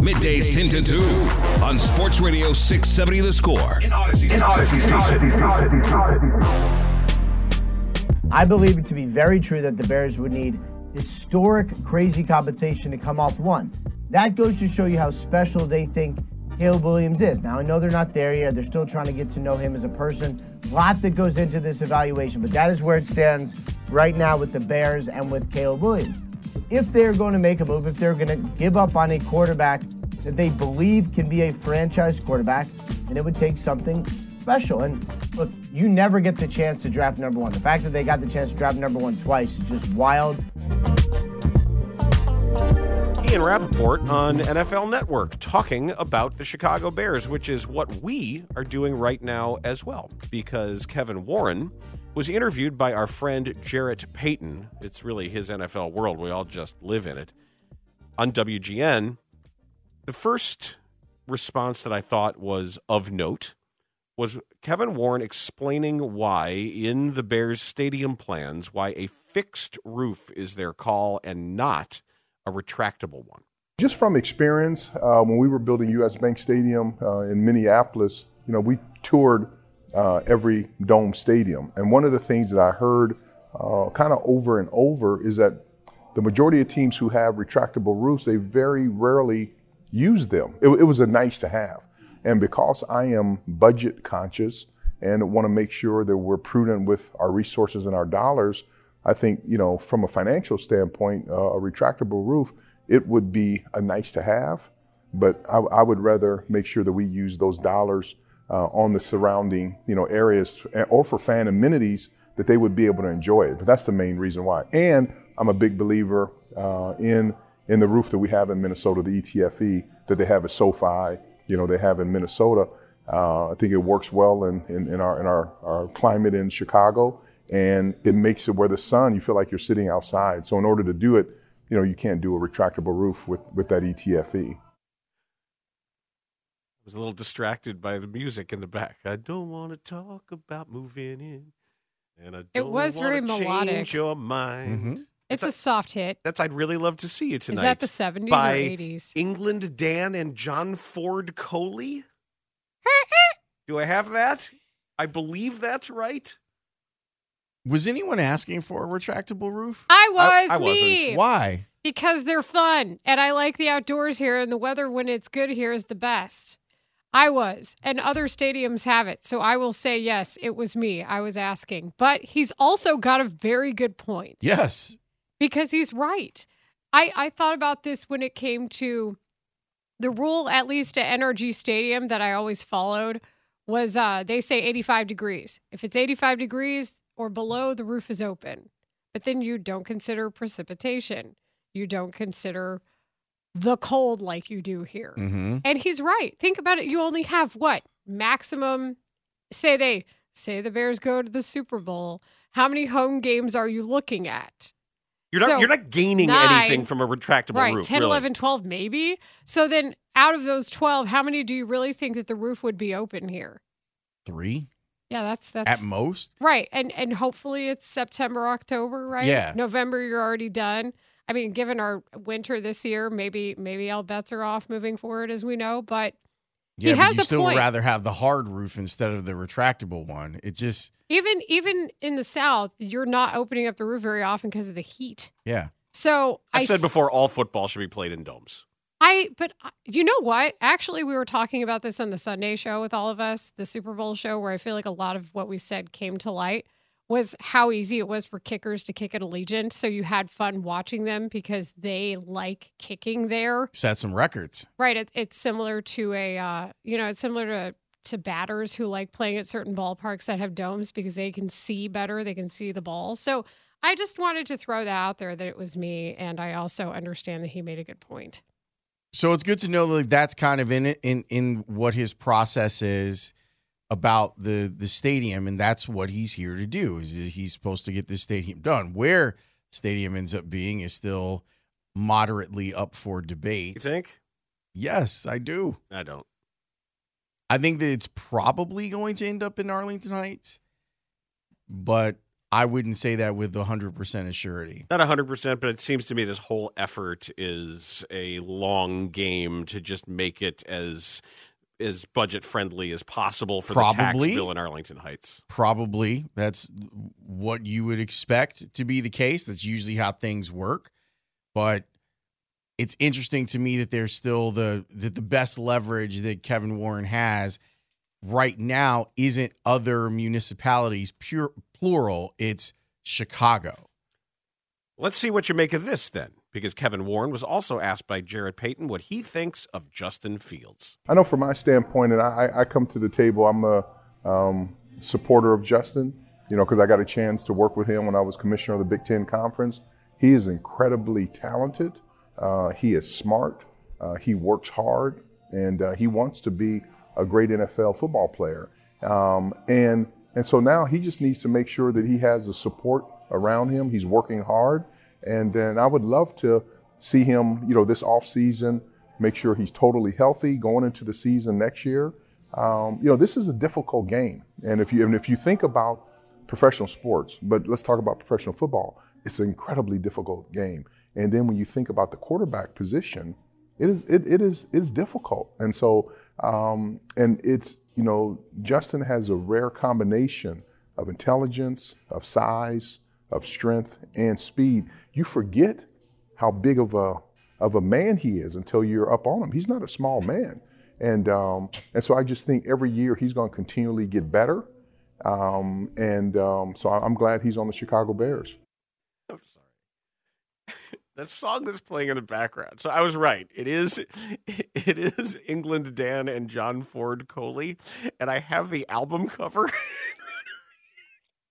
Middays 10 to 2 on Sports Radio 670 The Score. In Audacy. In I believe it to be very true that the Bears would need historic, crazy compensation to come off one. That goes to show you how special they think Caleb Williams is. Now, I know they're not there yet. They're still trying to get to know him as a person. A lot that goes into this evaluation, but that is where it stands right now with the Bears and with Caleb Williams. If they're going to make a move, if they're going to give up on a quarterback that they believe can be a franchise quarterback, and it would take something special. And look, you never get the chance to draft number one. The fact that they got the chance to draft number one twice is just wild. Ian Rapoport on NFL Network talking about the Chicago Bears, which is what we are doing right now as well, because Kevin Warren was interviewed by our friend Jarrett Payton. It's really his NFL world. We all just live in it. On WGN, the first response that I thought was of note was Kevin Warren explaining why, in the Bears stadium plans, why a fixed roof is their call and not a retractable one. Just from experience, uh, when we were building U.S. Bank Stadium uh, in Minneapolis, you know, we toured uh, every dome stadium, and one of the things that I heard uh, kind of over and over is that the majority of teams who have retractable roofs, they very rarely use them. It, it was a nice to have, and because I am budget conscious and want to make sure that we're prudent with our resources and our dollars, I think you know from a financial standpoint, uh, a retractable roof it would be a nice to have, but I, I would rather make sure that we use those dollars uh, on the surrounding you know areas or for fan amenities that they would be able to enjoy it. But that's the main reason why. And I'm a big believer uh, in in the roof that we have in Minnesota, the ETFE that they have at SoFi. You know they have in Minnesota. Uh, I think it works well in, in, in, our in our, our climate in Chicago, and it makes it where the sun you feel like you're sitting outside. So in order to do it, you know, you can't do a retractable roof with, with that ETFE. I was a little distracted by the music in the back. I don't want to talk about moving in, and I don't it was very melodic. Change your mind. Mm-hmm. It's a soft hit. That's I'd really love to see you tonight. Is that the seventies or eighties? England Dan and John Ford Coley. Do I have that? I believe that's right. Was anyone asking for a retractable roof? I was I, I me. Wasn't. Why? Because they're fun and I like the outdoors here and the weather when it's good here is the best. I was, and other stadiums have it. So I will say, yes, it was me. I was asking. But he's also got a very good point. Yes. Because he's right. I, I thought about this when it came to the rule, at least at NRG Stadium, that I always followed was uh, they say 85 degrees. If it's 85 degrees, or below the roof is open. But then you don't consider precipitation. You don't consider the cold like you do here. Mm-hmm. And he's right. Think about it. You only have what? Maximum say they say the Bears go to the Super Bowl. How many home games are you looking at? You're not So, you're not gaining nine- anything from a retractable right, roof. 10, really. 11, 12 maybe. So then out of those 12, how many do you really think that the roof would be open here? Three Yeah, that's that's at most. Right. And and hopefully it's September, October, right? Yeah. November you're already done. I mean, given our winter this year, maybe maybe all bets are off moving forward as we know, but Yeah, he but has you a still point. rather have the hard roof instead of the retractable one. It just even even in the south, you're not opening up the roof very often because of the heat. yeah. So I've I said s- before, all football should be played in domes. I but uh, you know what? Actually, we were talking about this on the Sunday show with all of us, the Super Bowl show, where I feel like a lot of what we said came to light was how easy it was for kickers to kick at Allegiant. So you had fun watching them because they like kicking there. Set some records. Right. It, it's similar to a, uh, you know, it's similar to to batters who like playing at certain ballparks that have domes because they can see better, they can see the ball. So I just wanted to throw that out there that it was me, and I also understand that he made a good point. So it's good to know that that's kind of in it in in what his process is about the the stadium, and that's what he's here to do. Is he's supposed to get this stadium done. Where stadium ends up being is still moderately up for debate. You think? Yes, I do. I don't. I think that it's probably going to end up in Arlington Heights, but I wouldn't say that with 100% assurity. Not 100%, but it seems to me this whole effort is a long game to just make it as as budget friendly as possible for the tax Probably. bill in Arlington Heights. Probably that's what you would expect to be the case. That's usually how things work. But it's interesting to me that there's still the that the best leverage that Kevin Warren has right now isn't other municipalities pure plural, it's Chicago. Let's see what you make of this then, because Kevin Warren was also asked by Jarrett Payton what he thinks of Justin Fields. I know from my standpoint, and I, I come to the table, I'm a um, supporter of Justin, you know, because I got a chance to work with him when I was commissioner of the Big Ten Conference. He is incredibly talented. Uh, he is smart. Uh, he works hard, and uh, he wants to be a great NFL football player. Um, and and so now he just needs to make sure that he has the support around him. He's working hard, and then I would love to see him, you know, this off season, make sure he's totally healthy going into the season next year. Um, you know, this is a difficult game, and if you and if you think about professional sports, but let's talk about professional football, it's an incredibly difficult game. And then when you think about the quarterback position, it is it, it is it's difficult, and so um, and it's you know Justin has a rare combination of intelligence, of size, of strength, and speed. You forget how big of a of a man he is until you're up on him. He's not a small man, and um, and so I just think every year he's going to continually get better, um, and um, so I'm glad he's on the Chicago Bears. That song that's playing in the background. So I was right. It is it is England Dan and John Ford Coley, and I have the album cover.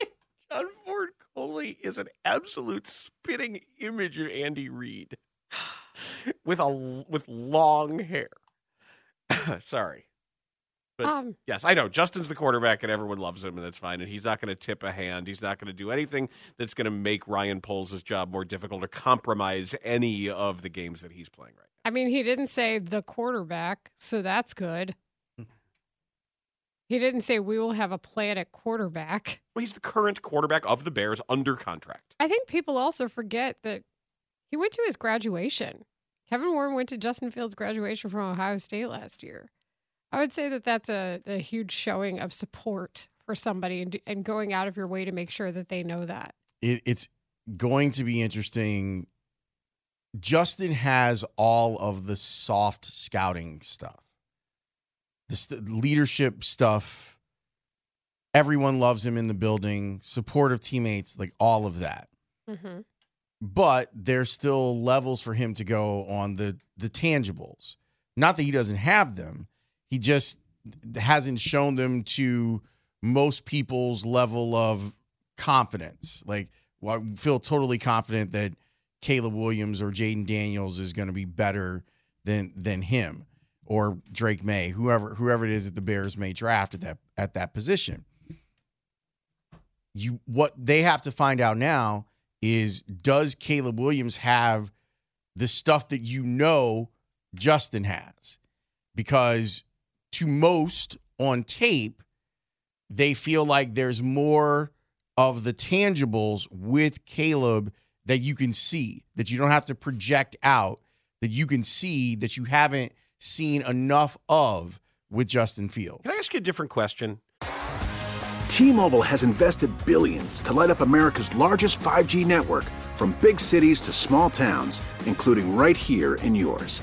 John Ford Coley is an absolute spitting image of Andy Reid with a with long hair. sorry. But Um, yes, I know Justin's the quarterback, and everyone loves him, and that's fine. And he's not going to tip a hand. He's not going to do anything that's going to make Ryan Poles' job more difficult or compromise any of the games that he's playing right now. I mean, he didn't say the quarterback, so that's good. He didn't say we will have a plan at quarterback. Well, he's the current quarterback of the Bears under contract. I think people also forget that he went to his graduation. Kevin Warren went to Justin Fields' graduation from Ohio State last year. I would say that that's a, a huge showing of support for somebody and, and going out of your way to make sure that they know that. It, it's going to be interesting. Justin has all of the soft scouting stuff, the st- leadership stuff. Everyone loves him in the building, supportive teammates, like all of that. Mm-hmm. But there's still levels for him to go on the the tangibles. Not that he doesn't have them, he just hasn't shown them to most people's level of confidence. Like, well, I feel totally confident that Caleb Williams or Jayden Daniels is going to be better than than him or Drake Maye, whoever whoever it is that the Bears may draft at that at that position. You what they have to find out now is does Caleb Williams have the stuff that you know Justin has? Because to most on tape, they feel like there's more of the tangibles with Caleb that you can see, that you don't have to project out, that you can see that you haven't seen enough of with Justin Fields. Can I ask you a different question? T-Mobile has invested billions to light up America's largest 5G network from big cities to small towns, including right here in yours.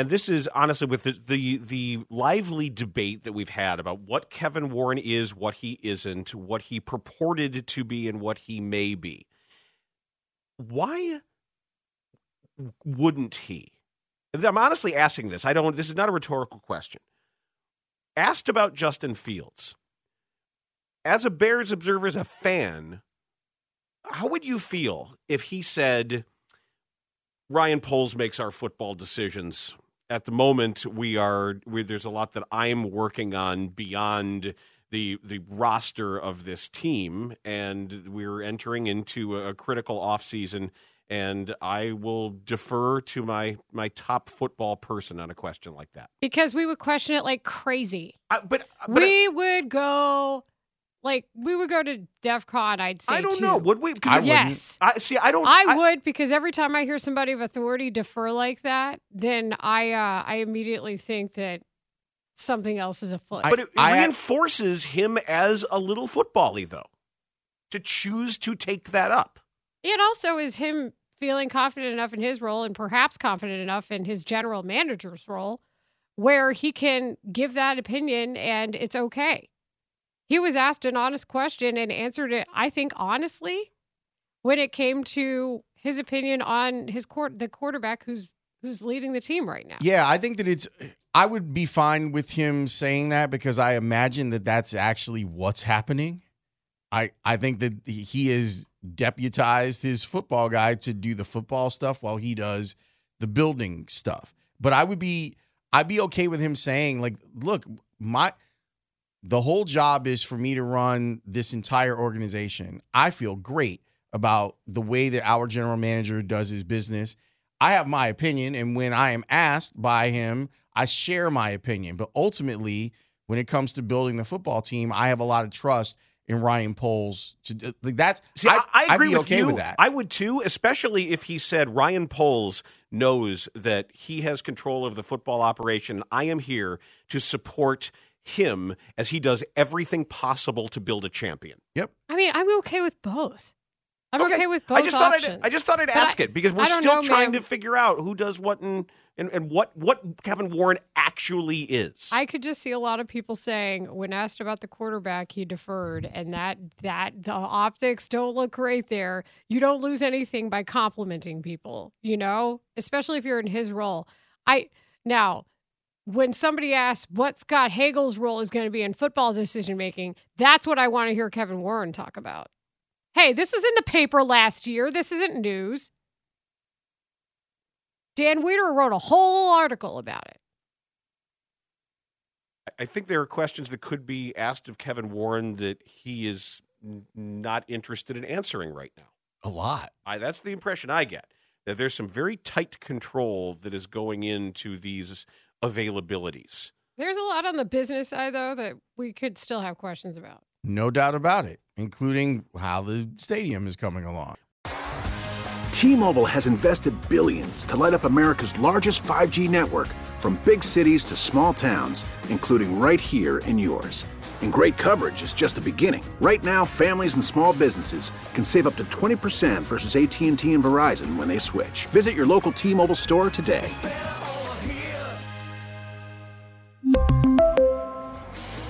And this is honestly with the, the the lively debate that we've had about what Kevin Warren is, what he isn't, what he purported to be, and what he may be. Why wouldn't he? I'm honestly asking this. I don't. This is not a rhetorical question. Asked about Justin Fields, as a Bears observer, as a fan, how would you feel if he said, "Ryan Poles makes our football decisions"? At the moment, we are. We, there's a lot that I'm working on beyond the the roster of this team, and we're entering into a critical offseason and I will defer to my my top football person on a question like that. Because we would question it like crazy. But, but we I, would go like we would go to DEF CON, I'd say. I don't too. know. Would we? I yes. I see. I don't. I, I, would because every time I hear somebody of authority defer like that, then I uh, I immediately think that something else is afoot. But it, it reinforces him as a little footbally though, to choose to take that up. It also is him feeling confident enough in his role and perhaps confident enough in his general manager's role where he can give that opinion and it's okay. He was asked an honest question and answered it, I think, honestly, when it came to his opinion on his court the quarterback who's who's leading the team right now. Yeah, I think that it's I would be fine with him saying that because I imagine that that's actually what's happening. I I think that he has deputized his football guy to do the football stuff while he does the building stuff. But I would be I'd be okay with him saying like, look, my the whole job is for me to run this entire organization. I feel great about the way that our general manager does his business. I have my opinion and when I am asked by him, I share my opinion. But ultimately, when it comes to building the football team, I have a lot of trust in Ryan Poles. To, like that's See, I, I agree with okay you. with that. I would too, especially if he said Ryan Poles knows that he has control of the football operation. I am here to support him as he does everything possible to build a champion. Yep. I mean, I'm okay with both. I'm okay, okay with both I just options. Thought I'd, I just thought I'd but ask I, it because we're still know, trying man. to figure out who does what and, and, and what, what Kevin Warren actually is. I could just see a lot of people saying when asked about the quarterback, he deferred, and that that the optics don't look great there. You don't lose anything by complimenting people, you know, especially if you're in his role. I now when somebody asks what Scott Hagel's role is going to be in football decision making, that's what I want to hear Kevin Warren talk about. Hey, this was in the paper last year. This isn't news. Dan Wiederer wrote a whole article about it. I think there are questions that could be asked of Kevin Warren that he is n- not interested in answering right now. A lot. I, that's the impression I get. That there's some very tight control that is going into these availabilities. There's a lot on the business side, though, that we could still have questions about. No doubt about it, including how the stadium is coming along. T-Mobile has invested billions to light up America's largest 5G network from big cities to small towns, including right here in yours. And great coverage is just the beginning. Right now, families and small businesses can save up to 20% versus AT&T and Verizon when they switch. Visit your local T-Mobile store today.